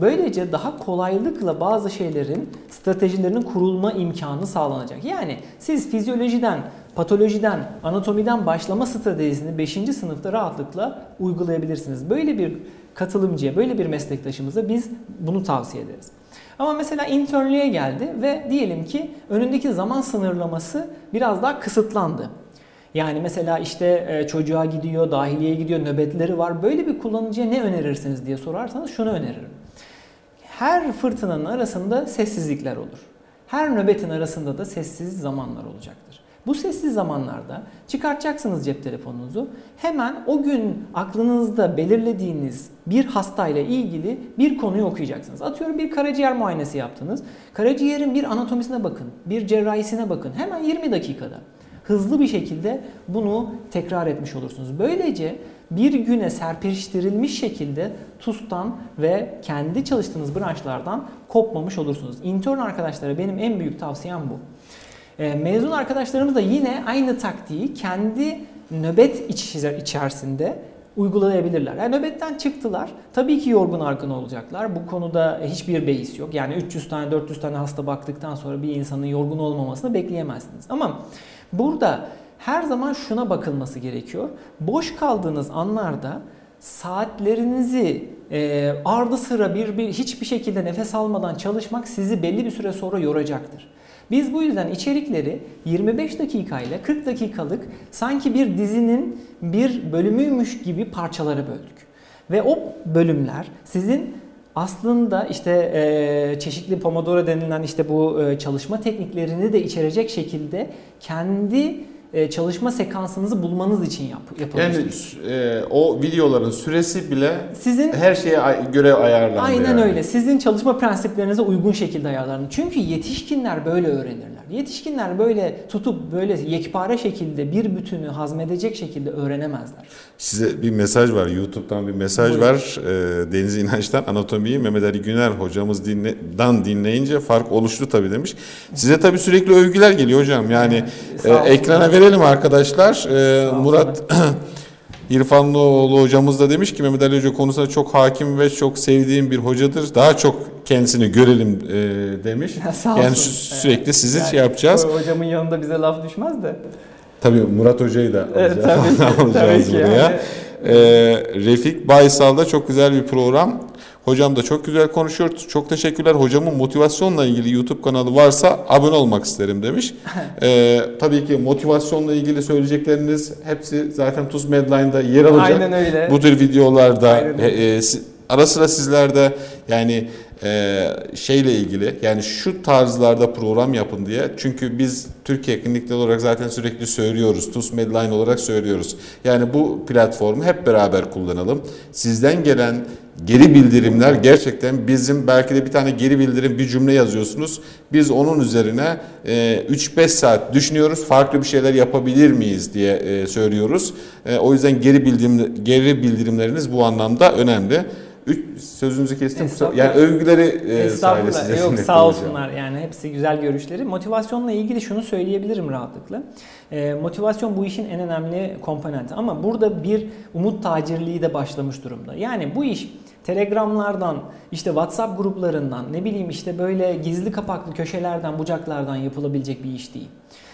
böylece daha kolaylıkla bazı şeylerin stratejilerinin kurulma imkanı sağlanacak. Yani siz fizyolojiden, patolojiden, anatomiden başlama stratejisini 5. sınıfta rahatlıkla uygulayabilirsiniz. Böyle bir katılımcıya, böyle bir meslektaşımıza biz bunu tavsiye ederiz. Ama mesela internlüğe geldi ve diyelim ki önündeki zaman sınırlaması biraz daha kısıtlandı. Yani mesela işte e, çocuğa gidiyor, dahiliye gidiyor, nöbetleri var. Böyle bir kullanıcıya ne önerirsiniz diye sorarsanız şunu öneririm. Her fırtınanın arasında sessizlikler olur. Her nöbetin arasında da sessiz zamanlar olacaktır. Bu sessiz zamanlarda çıkartacaksınız cep telefonunuzu. Hemen o gün aklınızda belirlediğiniz bir hastayla ilgili bir konuyu okuyacaksınız. Atıyorum bir karaciğer muayenesi yaptınız. Karaciğerin bir anatomisine bakın, bir cerrahisine bakın. Hemen 20 dakikada hızlı bir şekilde bunu tekrar etmiş olursunuz. Böylece bir güne serpiştirilmiş şekilde TUS'tan ve kendi çalıştığınız branşlardan kopmamış olursunuz. Intern arkadaşlara benim en büyük tavsiyem bu. E, mezun arkadaşlarımız da yine aynı taktiği kendi nöbet iç- içerisinde uygulayabilirler. Yani nöbetten çıktılar. Tabii ki yorgun argın olacaklar. Bu konuda hiçbir beis yok. Yani 300 tane 400 tane hasta baktıktan sonra bir insanın yorgun olmamasını bekleyemezsiniz. Ama burada her zaman şuna bakılması gerekiyor. Boş kaldığınız anlarda saatlerinizi e, ardı sıra bir, bir hiçbir şekilde nefes almadan çalışmak sizi belli bir süre sonra yoracaktır. Biz bu yüzden içerikleri 25 dakika ile 40 dakikalık sanki bir dizinin bir bölümüymüş gibi parçalara böldük. Ve o bölümler sizin aslında işte e, çeşitli Pomodoro denilen işte bu e, çalışma tekniklerini de içerecek şekilde kendi e, çalışma sekansınızı bulmanız için yap, yapılmıştır. Yani e, o videoların süresi bile Sizin her şeye göre ayarlandı. Aynen yani. öyle. Sizin çalışma prensiplerinize uygun şekilde ayarlanın. Çünkü yetişkinler böyle öğrenirler. Yetişkinler böyle tutup böyle yekpare şekilde bir bütünü hazmedecek şekilde öğrenemezler. Size bir mesaj var. YouTube'dan bir mesaj Buyurun. var. E, Deniz İnanç'tan anatomiyi Mehmet Ali Güner hocamız dinle, dinleyince fark oluştu tabii demiş. Size tabii sürekli övgüler geliyor hocam. Yani e, ekrana verelim arkadaşlar. E. Murat İrfanlıoğlu hocamız da demiş ki Mehmet Ali Hoca konusunda çok hakim ve çok sevdiğim bir hocadır. Daha çok kendisini görelim e, demiş. Sağ yani olsun. sü- sürekli sizi Yani şey yapacağız. Hocamın yanında bize laf düşmez de. Tabii Murat Hoca'yı da Evet, alacağız, tabii, alacağız tabii ki buraya. yani. Ee, Refik Baysal'da çok güzel bir program. Hocam da çok güzel konuşuyor. Çok teşekkürler. Hocamın motivasyonla ilgili YouTube kanalı varsa abone olmak isterim demiş. Ee, tabii ki motivasyonla ilgili söyleyecekleriniz hepsi zaten Tuz Medline'da yer alacak. Aynen öyle. Bu tür videolarda e, e, ara sıra sizlerde yani e, şeyle ilgili yani şu tarzlarda program yapın diye. Çünkü biz Türkiye Klinikleri olarak zaten sürekli söylüyoruz. TUS Medline olarak söylüyoruz. Yani bu platformu hep beraber kullanalım. Sizden gelen geri bildirimler gerçekten bizim belki de bir tane geri bildirim bir cümle yazıyorsunuz. Biz onun üzerine e, 3-5 saat düşünüyoruz. Farklı bir şeyler yapabilir miyiz diye e, söylüyoruz. E, o yüzden geri bildirim geri bildirimleriniz bu anlamda önemli. Üç, sözünüzü kestim. Yani övgüleri e, sayesinde Yok sağ olsunlar yani hepsi güzel görüşleri. Motivasyonla ilgili şunu söyleyebilirim rahatlıkla. Ee, motivasyon bu işin en önemli komponenti ama burada bir umut tacirliği de başlamış durumda. Yani bu iş Telegramlardan, işte WhatsApp gruplarından, ne bileyim işte böyle gizli kapaklı köşelerden, bucaklardan yapılabilecek bir iş değil.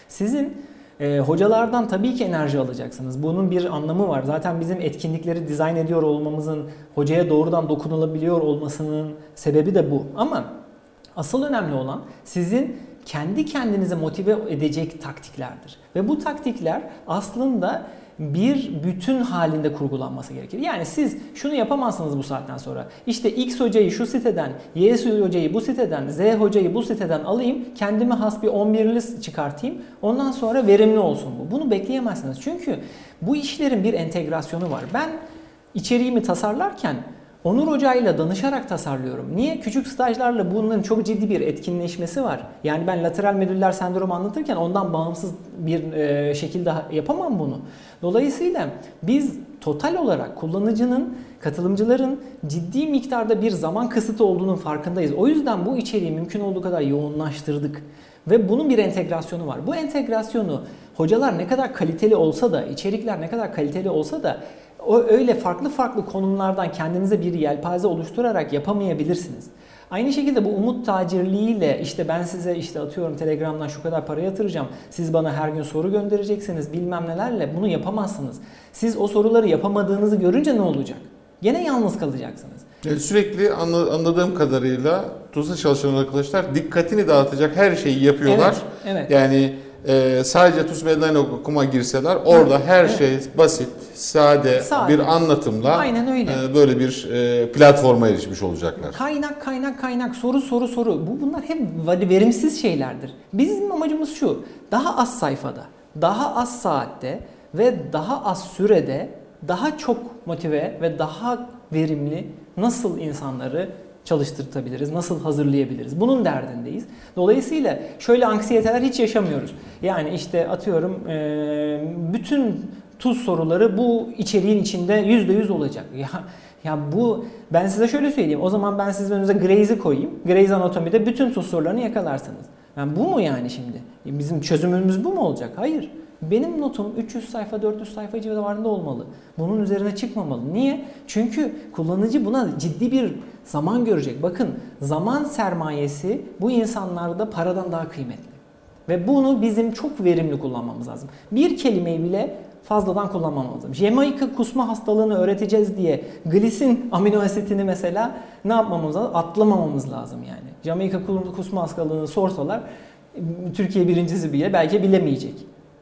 Sizin e, hocalardan tabii ki enerji alacaksınız. Bunun bir anlamı var. Zaten bizim etkinlikleri dizayn ediyor olmamızın, hocaya doğrudan dokunulabiliyor olmasının sebebi de bu. Ama asıl önemli olan sizin kendi kendinizi motive edecek taktiklerdir. Ve bu taktikler aslında bir bütün halinde kurgulanması gerekir. Yani siz şunu yapamazsınız bu saatten sonra. İşte X hocayı şu siteden, Y hocayı bu siteden, Z hocayı bu siteden alayım, kendime has bir 11'li çıkartayım. Ondan sonra verimli olsun bu. Bunu bekleyemezsiniz. Çünkü bu işlerin bir entegrasyonu var. Ben içeriğimi tasarlarken Onur hocayla danışarak tasarlıyorum. Niye? Küçük stajlarla bunların çok ciddi bir etkinleşmesi var. Yani ben lateral medüller sendromu anlatırken ondan bağımsız bir e, şekilde yapamam bunu. Dolayısıyla biz total olarak kullanıcının, katılımcıların ciddi miktarda bir zaman kısıtı olduğunun farkındayız. O yüzden bu içeriği mümkün olduğu kadar yoğunlaştırdık. Ve bunun bir entegrasyonu var. Bu entegrasyonu hocalar ne kadar kaliteli olsa da, içerikler ne kadar kaliteli olsa da o öyle farklı farklı konumlardan kendinize bir yelpaze oluşturarak yapamayabilirsiniz. Aynı şekilde bu umut tacirliğiyle işte ben size işte atıyorum Telegram'dan şu kadar para yatıracağım. Siz bana her gün soru göndereceksiniz bilmem nelerle bunu yapamazsınız. Siz o soruları yapamadığınızı görünce ne olacak? Gene yalnız kalacaksınız. Yani sürekli anla- anladığım kadarıyla TUS'a çalışan arkadaşlar dikkatini dağıtacak her şeyi yapıyorlar. Evet, evet. Yani e, sadece TUS Medline okuma girseler orada her evet. şey basit, sade, Sade. bir anlatımla Aynen öyle. e, böyle bir e, platforma erişmiş olacaklar. Kaynak kaynak kaynak soru soru soru. Bu bunlar hep verimsiz şeylerdir. Bizim amacımız şu. Daha az sayfada, daha az saatte ve daha az sürede daha çok motive ve daha verimli nasıl insanları çalıştırtabiliriz, nasıl hazırlayabiliriz? Bunun derdindeyiz. Dolayısıyla şöyle anksiyeteler hiç yaşamıyoruz. Yani işte atıyorum bütün tuz soruları bu içeriğin içinde %100 olacak. Ya ya bu ben size şöyle söyleyeyim. O zaman ben sizin önünüze Grey's'i koyayım. Grey's Anatomy'de bütün tuz sorularını yakalarsınız. Yani bu mu yani şimdi? Bizim çözümümüz bu mu olacak? Hayır. Benim notum 300 sayfa 400 sayfa civarında olmalı. Bunun üzerine çıkmamalı. Niye? Çünkü kullanıcı buna ciddi bir zaman görecek. Bakın zaman sermayesi bu insanlarda paradan daha kıymetli. Ve bunu bizim çok verimli kullanmamız lazım. Bir kelimeyi bile fazladan kullanmamamız lazım. Jamaika kusma hastalığını öğreteceğiz diye glisin amino asitini mesela ne yapmamamız lazım? Atlamamamız lazım yani. Jamaika kusma hastalığını sorsalar Türkiye birincisi bile belki bilemeyecek.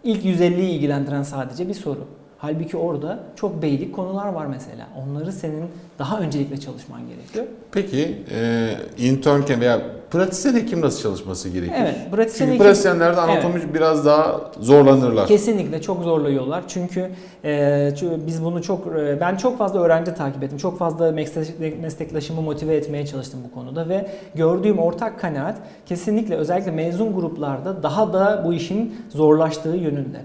İlk 150'yi ilgilendiren sadece bir soru. Halbuki orada çok beylik konular var mesela. Onları senin daha öncelikle çalışman gerekiyor. Peki e, internken veya pratisyen hekim nasıl çalışması gerekir? Evet, pratisyen Çünkü hekim- pratisyenlerde anatomi biraz daha zorlanırlar. Kesinlikle çok zorluyorlar. Çünkü e, biz bunu çok e, ben çok fazla öğrenci takip ettim. Çok fazla meslek- meslektaşımı motive etmeye çalıştım bu konuda ve gördüğüm ortak kanaat kesinlikle özellikle mezun gruplarda daha da bu işin zorlaştığı yönünde.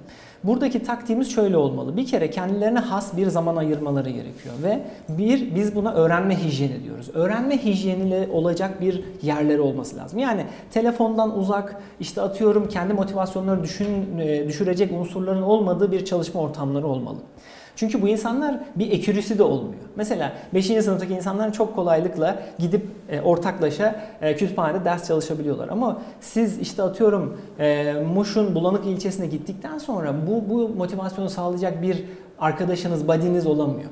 Buradaki taktiğimiz şöyle olmalı. Bir kere kendilerine has bir zaman ayırmaları gerekiyor ve bir biz buna öğrenme hijyeni diyoruz. Öğrenme hijyeniyle olacak bir yerleri olması lazım. Yani telefondan uzak, işte atıyorum kendi motivasyonları düşün, e, düşürecek unsurların olmadığı bir çalışma ortamları olmalı. Çünkü bu insanlar bir ekürüsü de olmuyor. Mesela 5. sınıftaki insanlar çok kolaylıkla gidip e, ortaklaşa e, kütüphanede ders çalışabiliyorlar. Ama siz işte atıyorum e, Muş'un Bulanık ilçesine gittikten sonra bu, bu motivasyonu sağlayacak bir arkadaşınız, buddy'niz olamıyor.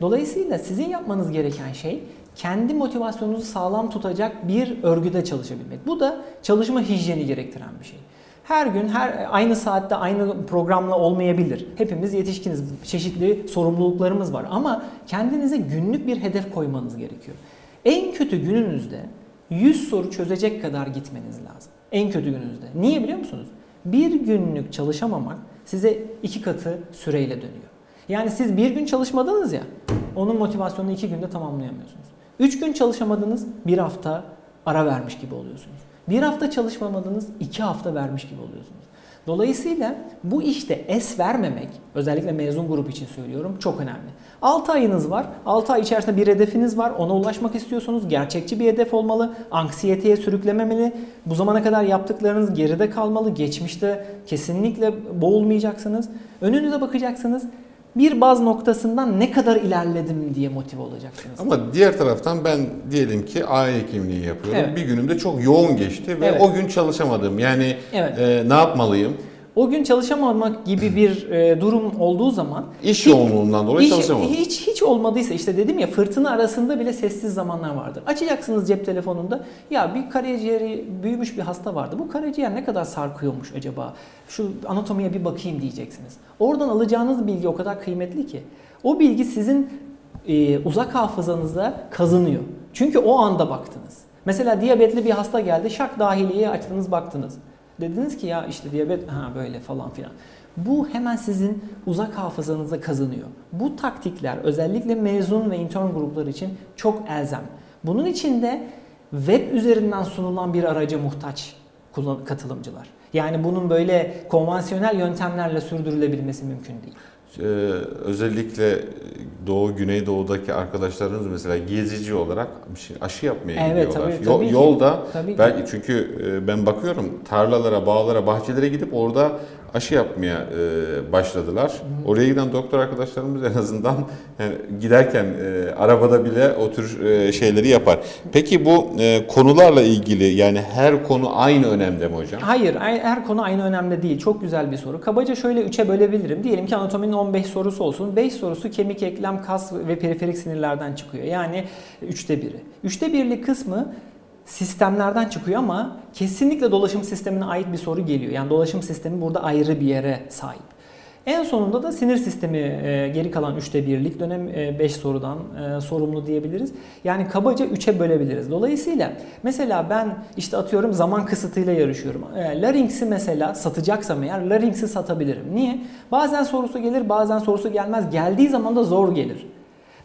Dolayısıyla sizin yapmanız gereken şey kendi motivasyonunuzu sağlam tutacak bir örgüde çalışabilmek. Bu da çalışma hijyeni gerektiren bir şey. Her gün her aynı saatte aynı programla olmayabilir. Hepimiz yetişkiniz. Çeşitli sorumluluklarımız var ama kendinize günlük bir hedef koymanız gerekiyor. En kötü gününüzde 100 soru çözecek kadar gitmeniz lazım. En kötü gününüzde. Niye biliyor musunuz? Bir günlük çalışamamak size iki katı süreyle dönüyor. Yani siz bir gün çalışmadınız ya, onun motivasyonunu iki günde tamamlayamıyorsunuz. Üç gün çalışamadınız, bir hafta ara vermiş gibi oluyorsunuz. Bir hafta çalışmamadınız, iki hafta vermiş gibi oluyorsunuz. Dolayısıyla bu işte es vermemek, özellikle mezun grup için söylüyorum, çok önemli. 6 ayınız var, 6 ay içerisinde bir hedefiniz var, ona ulaşmak istiyorsunuz, gerçekçi bir hedef olmalı, anksiyeteye sürüklememeli, bu zamana kadar yaptıklarınız geride kalmalı, geçmişte kesinlikle boğulmayacaksınız. Önünüze bakacaksınız, bir baz noktasından ne kadar ilerledim diye motive olacaksınız. Ama diğer taraftan ben diyelim ki aile hekimliği yapıyorum. Evet. Bir günümde çok yoğun geçti ve Evet. o gün çalışamadım. Yani Evet. e, ne yapmalıyım? O gün çalışamamak gibi bir e, durum olduğu zaman İş hiç- yoğunluğundan dolayı hiç, çalışamadım. hiç hiç olmadıysa işte dedim ya fırtına arasında bile sessiz zamanlar vardır. Açacaksınız cep telefonunda ya bir karaciğeri büyümüş bir hasta vardı. Bu karaciğer ne kadar sarkıyormuş acaba? Şu anatomiye bir bakayım diyeceksiniz. Oradan alacağınız bilgi o kadar kıymetli ki. O bilgi sizin e, uzak hafızanıza kazınıyor. Çünkü o anda baktınız. Mesela diyabetli bir hasta geldi, şak dahiliye açtınız baktınız. Dediniz ki ya işte diyabet ha böyle falan filan. Bu hemen sizin uzak hafızanıza kazınıyor. Bu taktikler özellikle mezun ve intern gruplar için çok elzem. Bunun için de web üzerinden sunulan bir araca muhtaç katılımcılar. Yani bunun böyle konvansiyonel yöntemlerle sürdürülebilmesi mümkün değil. Ee, özellikle Doğu, Güneydoğu'daki arkadaşlarımız mesela gezici olarak şey- aşı yapmaya Evet, gidiyorlar. tabii, Yo- tabii ki. yolda Tabii ki. belki çünkü e, ben bakıyorum tarlalara, bağlara, bahçelere gidip orada aşı yapmaya e, başladılar. Oraya giden doktor arkadaşlarımız en azından yani giderken e, arabada bile o tür e, şeyleri yapar. Peki bu e, konularla ilgili yani her konu aynı önemde mi hocam? Hayır, ay- her konu aynı önemli değil. Çok güzel bir soru. Kabaca şöyle üçe bölebilirim. Diyelim ki anatominin 15 sorusu olsun. 5 sorusu kemik, eklem, kas ve periferik sinirlerden çıkıyor. Yani üçte biri. Üçte birlik kısmı sistemlerden çıkıyor ama kesinlikle dolaşım sistemine ait bir soru geliyor. Yani dolaşım sistemi burada ayrı bir yere sahip. En sonunda da sinir sistemi e, geri kalan üçte birlik dönem 5 sorudan e, sorumlu diyebiliriz. Yani kabaca 3'e bölebiliriz. Dolayısıyla mesela ben işte atıyorum zaman kısıtıyla yarışıyorum. E, Larynx'i mesela satacaksam eğer Larynx'i satabilirim. Niye? Bazen sorusu gelir bazen sorusu gelmez. Geldiği zaman da zor gelir.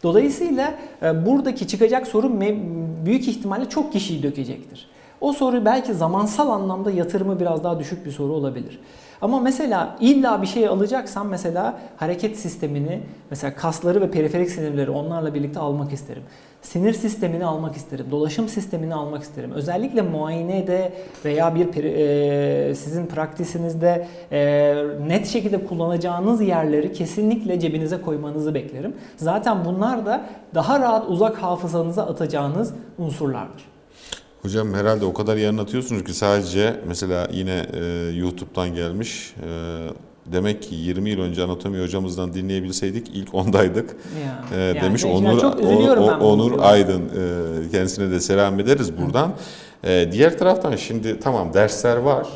Dolayısıyla e, buradaki çıkacak soru me- büyük ihtimalle çok kişiyi dökecektir. O soru belki zamansal anlamda yatırımı biraz daha düşük bir soru olabilir. Ama mesela illa bir şey alacaksam mesela hareket sistemini, mesela kasları ve periferik sinirleri onlarla birlikte almak isterim. Sinir sistemini almak isterim, dolaşım sistemini almak isterim. Özellikle muayenede veya bir e, sizin praktisinizde e, net şekilde kullanacağınız yerleri kesinlikle cebinize koymanızı beklerim. Zaten bunlar da daha rahat uzak hafızanıza atacağınız unsurlardır. Hocam herhalde o kadar iyi anlatıyorsunuz ki sadece mesela yine e, YouTube'dan gelmiş. E, demek ki 20 yıl önce anatomi hocamızdan dinleyebilseydik ilk ondaydık. Ya, E, yani demiş gençler Onur Onur duruma. Aydın e, kendisine de selam ederiz buradan. E, diğer taraftan şimdi tamam dersler var.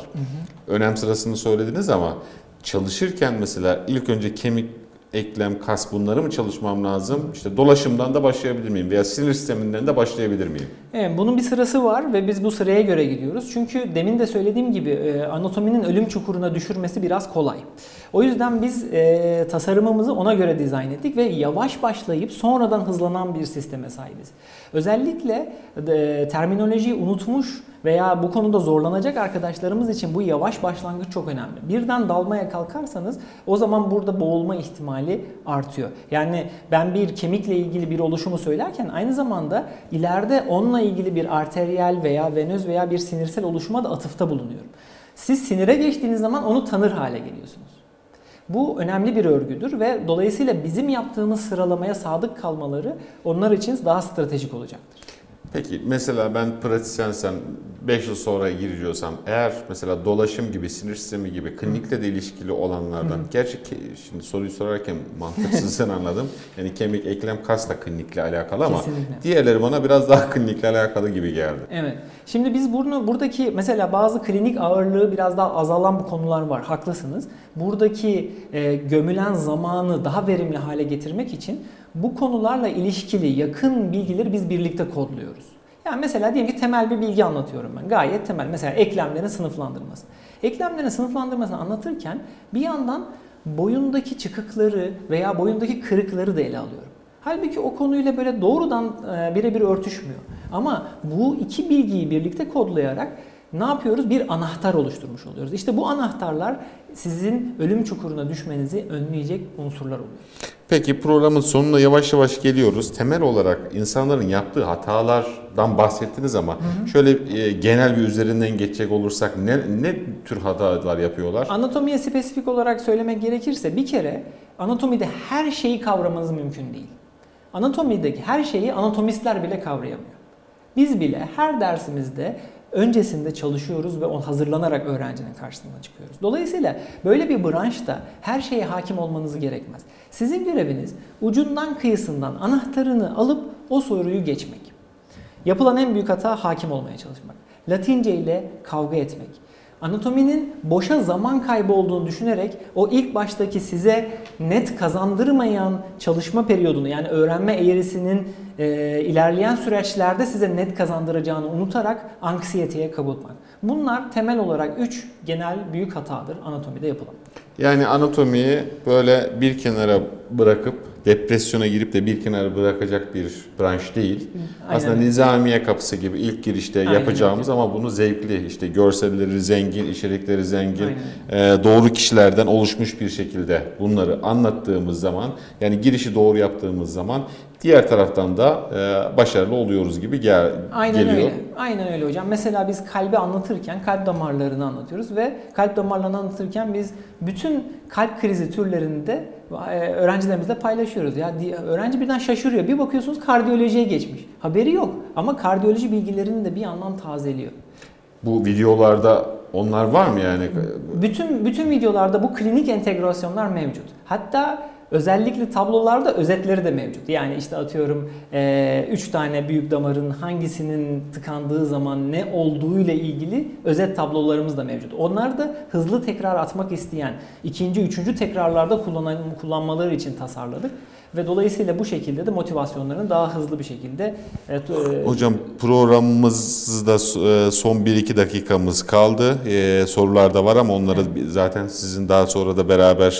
Önem sırasını söylediniz ama çalışırken mesela ilk önce kemik eklem, kas bunları mı çalışmam lazım? İşte dolaşımdan da başlayabilir miyim? Veya sinir sisteminden de başlayabilir miyim? Evet, bunun bir sırası var ve biz bu sıraya göre gidiyoruz. Çünkü demin de söylediğim gibi e, anatominin ölüm çukuruna düşürmesi biraz kolay. O yüzden biz e, tasarımımızı ona göre dizayn ettik ve yavaş başlayıp sonradan hızlanan bir sisteme sahibiz. Özellikle e, terminolojiyi unutmuş veya bu konuda zorlanacak arkadaşlarımız için bu yavaş başlangıç çok önemli. Birden dalmaya kalkarsanız o zaman burada boğulma ihtimali artıyor. Yani ben bir kemikle ilgili bir oluşumu söylerken aynı zamanda ileride onunla ilgili bir arteriyel veya venöz veya bir sinirsel oluşuma da atıfta bulunuyorum. Siz sinire geçtiğiniz zaman onu tanır hale geliyorsunuz. Bu önemli bir örgüdür ve dolayısıyla bizim yaptığımız sıralamaya sadık kalmaları onlar için daha stratejik olacaktır. Peki mesela ben pratisyensem 5 yıl sonra giriyorsam eğer mesela dolaşım gibi, sinir sistemi gibi klinikle de ilişkili olanlardan gerçi şimdi soruyu sorarken mantıksızın anladım. Yani kemik, eklem, kas da klinikle alakalı ama Kesinlikle. diğerleri bana biraz daha klinikle alakalı gibi geldi. Evet. Şimdi biz bunu buradaki mesela bazı klinik ağırlığı biraz daha azalan bu konular var. Haklısınız. Buradaki e, gömülen zamanı daha verimli hale getirmek için bu konularla ilişkili yakın bilgileri biz birlikte kodluyoruz. Yani mesela diyelim ki temel bir bilgi anlatıyorum ben. Gayet temel. Mesela eklemlerin sınıflandırması. Eklemlerin sınıflandırmasını anlatırken bir yandan boyundaki çıkıkları veya boyundaki kırıkları da ele alıyorum. Halbuki o konuyla böyle doğrudan e, birebir örtüşmüyor. Ama bu iki bilgiyi birlikte kodlayarak ne yapıyoruz? Bir anahtar oluşturmuş oluyoruz. İşte bu anahtarlar sizin ölüm çukuruna düşmenizi önleyecek unsurlar oluyor. Peki programın sonuna yavaş yavaş geliyoruz. Temel olarak insanların yaptığı hatalardan bahsettiniz ama şöyle e, genel bir üzerinden geçecek olursak ne, ne tür hatalar yapıyorlar? Anatomiye spesifik olarak söylemek gerekirse bir kere anatomide her şeyi kavramanız mümkün değil. Anatomideki her şeyi anatomistler bile kavrayamıyor. Biz bile her dersimizde öncesinde çalışıyoruz ve on hazırlanarak öğrencinin karşısına çıkıyoruz. Dolayısıyla böyle bir branşta her şeye hakim olmanız gerekmez. Sizin göreviniz ucundan kıyısından anahtarını alıp o soruyu geçmek. Yapılan en büyük hata hakim olmaya çalışmak. Latince ile kavga etmek. Anatominin boşa zaman kaybı olduğunu düşünerek o ilk baştaki size net kazandırmayan çalışma periyodunu yani öğrenme eğrisinin e, ilerleyen süreçlerde size net kazandıracağını unutarak anksiyeteye kapılmak. Bunlar temel olarak 3 genel büyük hatadır anatomide yapılan. Yani anatomiyi böyle bir kenara bırakıp depresyona girip de bir kenara bırakacak bir branş değil. Aynen Aslında nizamiye kapısı gibi ilk girişte Aynen yapacağımız ama bunu zevkli işte görselleri zengin, içerikleri zengin, Aynen. e, doğru kişilerden oluşmuş bir şekilde bunları anlattığımız zaman yani girişi doğru yaptığımız zaman diğer taraftan da e, başarılı oluyoruz gibi gel, Aynen geliyor. öyle. Aynen öyle hocam. Mesela biz kalbi anlatırken kalp damarlarını anlatıyoruz ve kalp damarlarını anlatırken biz bütün kalp krizi türlerinde e, öğrencilerimizle paylaşıyoruz. Ya öğrenci birden şaşırıyor. Bir bakıyorsunuz kardiyolojiye geçmiş. Haberi yok ama kardiyoloji bilgilerini de bir yandan tazeliyor. Bu videolarda onlar var mı yani? Bütün bütün videolarda bu klinik entegrasyonlar mevcut. Hatta özellikle tablolarda özetleri de mevcut. Yani işte atıyorum 3 tane büyük damarın hangisinin tıkandığı zaman ne olduğuyla ilgili özet tablolarımız da mevcut. Onlar da hızlı tekrar atmak isteyen, ikinci, üçüncü tekrarlarda kullanan, kullanmaları için tasarladık. Ve dolayısıyla bu şekilde de motivasyonlarını daha hızlı bir şekilde Hocam programımızda son 1-2 dakikamız kaldı. E, sorular da var ama onları zaten sizin daha sonra da beraber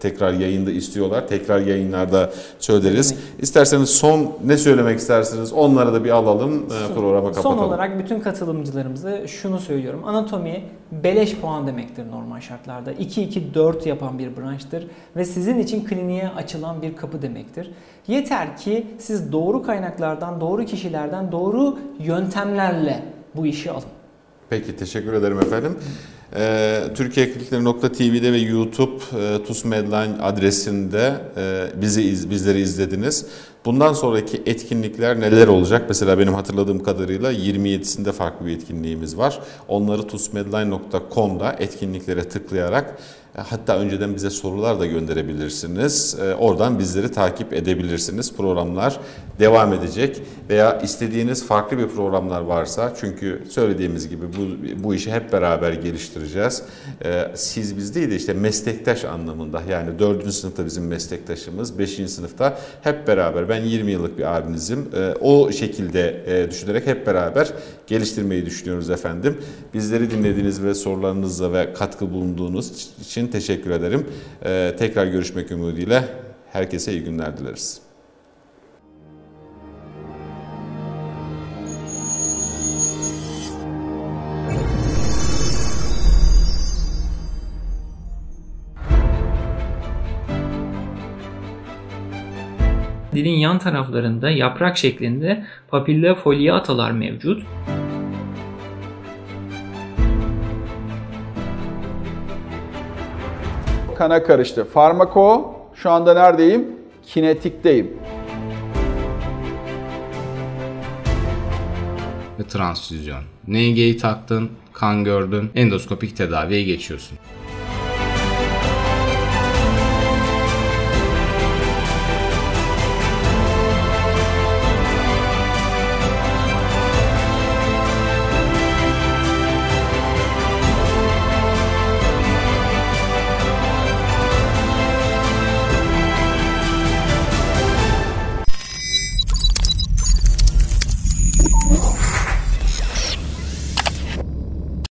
tekrar yayında istiyorlar. Tekrar yayınlarda söyleriz. İsterseniz son ne söylemek istersiniz onları da bir alalım. e, programa kapatalım. Son olarak bütün katılımcılarımıza şunu söylüyorum. Anatomi beleş puan demektir normal şartlarda. 2-2-4 yapan bir branştır ve sizin için kliniğe açılan bir kapı demektir. Yeter ki siz doğru kaynaklardan, doğru kişilerden, doğru yöntemlerle bu işi alın. Peki teşekkür ederim efendim. Ee, TürkiyeKlinikleri.tv'de ve YouTube e, TUS Medline adresinde e, bizi iz, bizleri izlediniz. Bundan sonraki etkinlikler neler olacak? Mesela benim hatırladığım kadarıyla 27'sinde farklı bir etkinliğimiz var. Onları tusmedline.com'da etkinliklere tıklayarak e, hatta önceden bize sorular da gönderebilirsiniz. E, Oradan bizleri takip edebilirsiniz. Programlar devam edecek veya istediğiniz farklı bir programlar varsa çünkü söylediğimiz gibi bu, bu işi hep beraber geliştireceğiz. E, Siz biz değil de işte meslektaş anlamında yani 4. sınıfta bizim meslektaşımız, 5. sınıfta hep beraber ben 20 yıllık bir abinizim. E, O şekilde e, düşünerek hep beraber geliştirmeyi düşünüyoruz efendim. Bizleri dinlediğiniz ve sorularınızla ve katkı bulunduğunuz için teşekkür ederim. E, Tekrar görüşmek ümidiyle herkese iyi günler dileriz. Dilin yan taraflarında yaprak şeklinde papilla foliatalar mevcut. Kana karıştı. Farmako şu anda neredeyim? Kinetikteyim. transfüzyon. NG'yi taktın, kan gördün, endoskopik tedaviye geçiyorsun.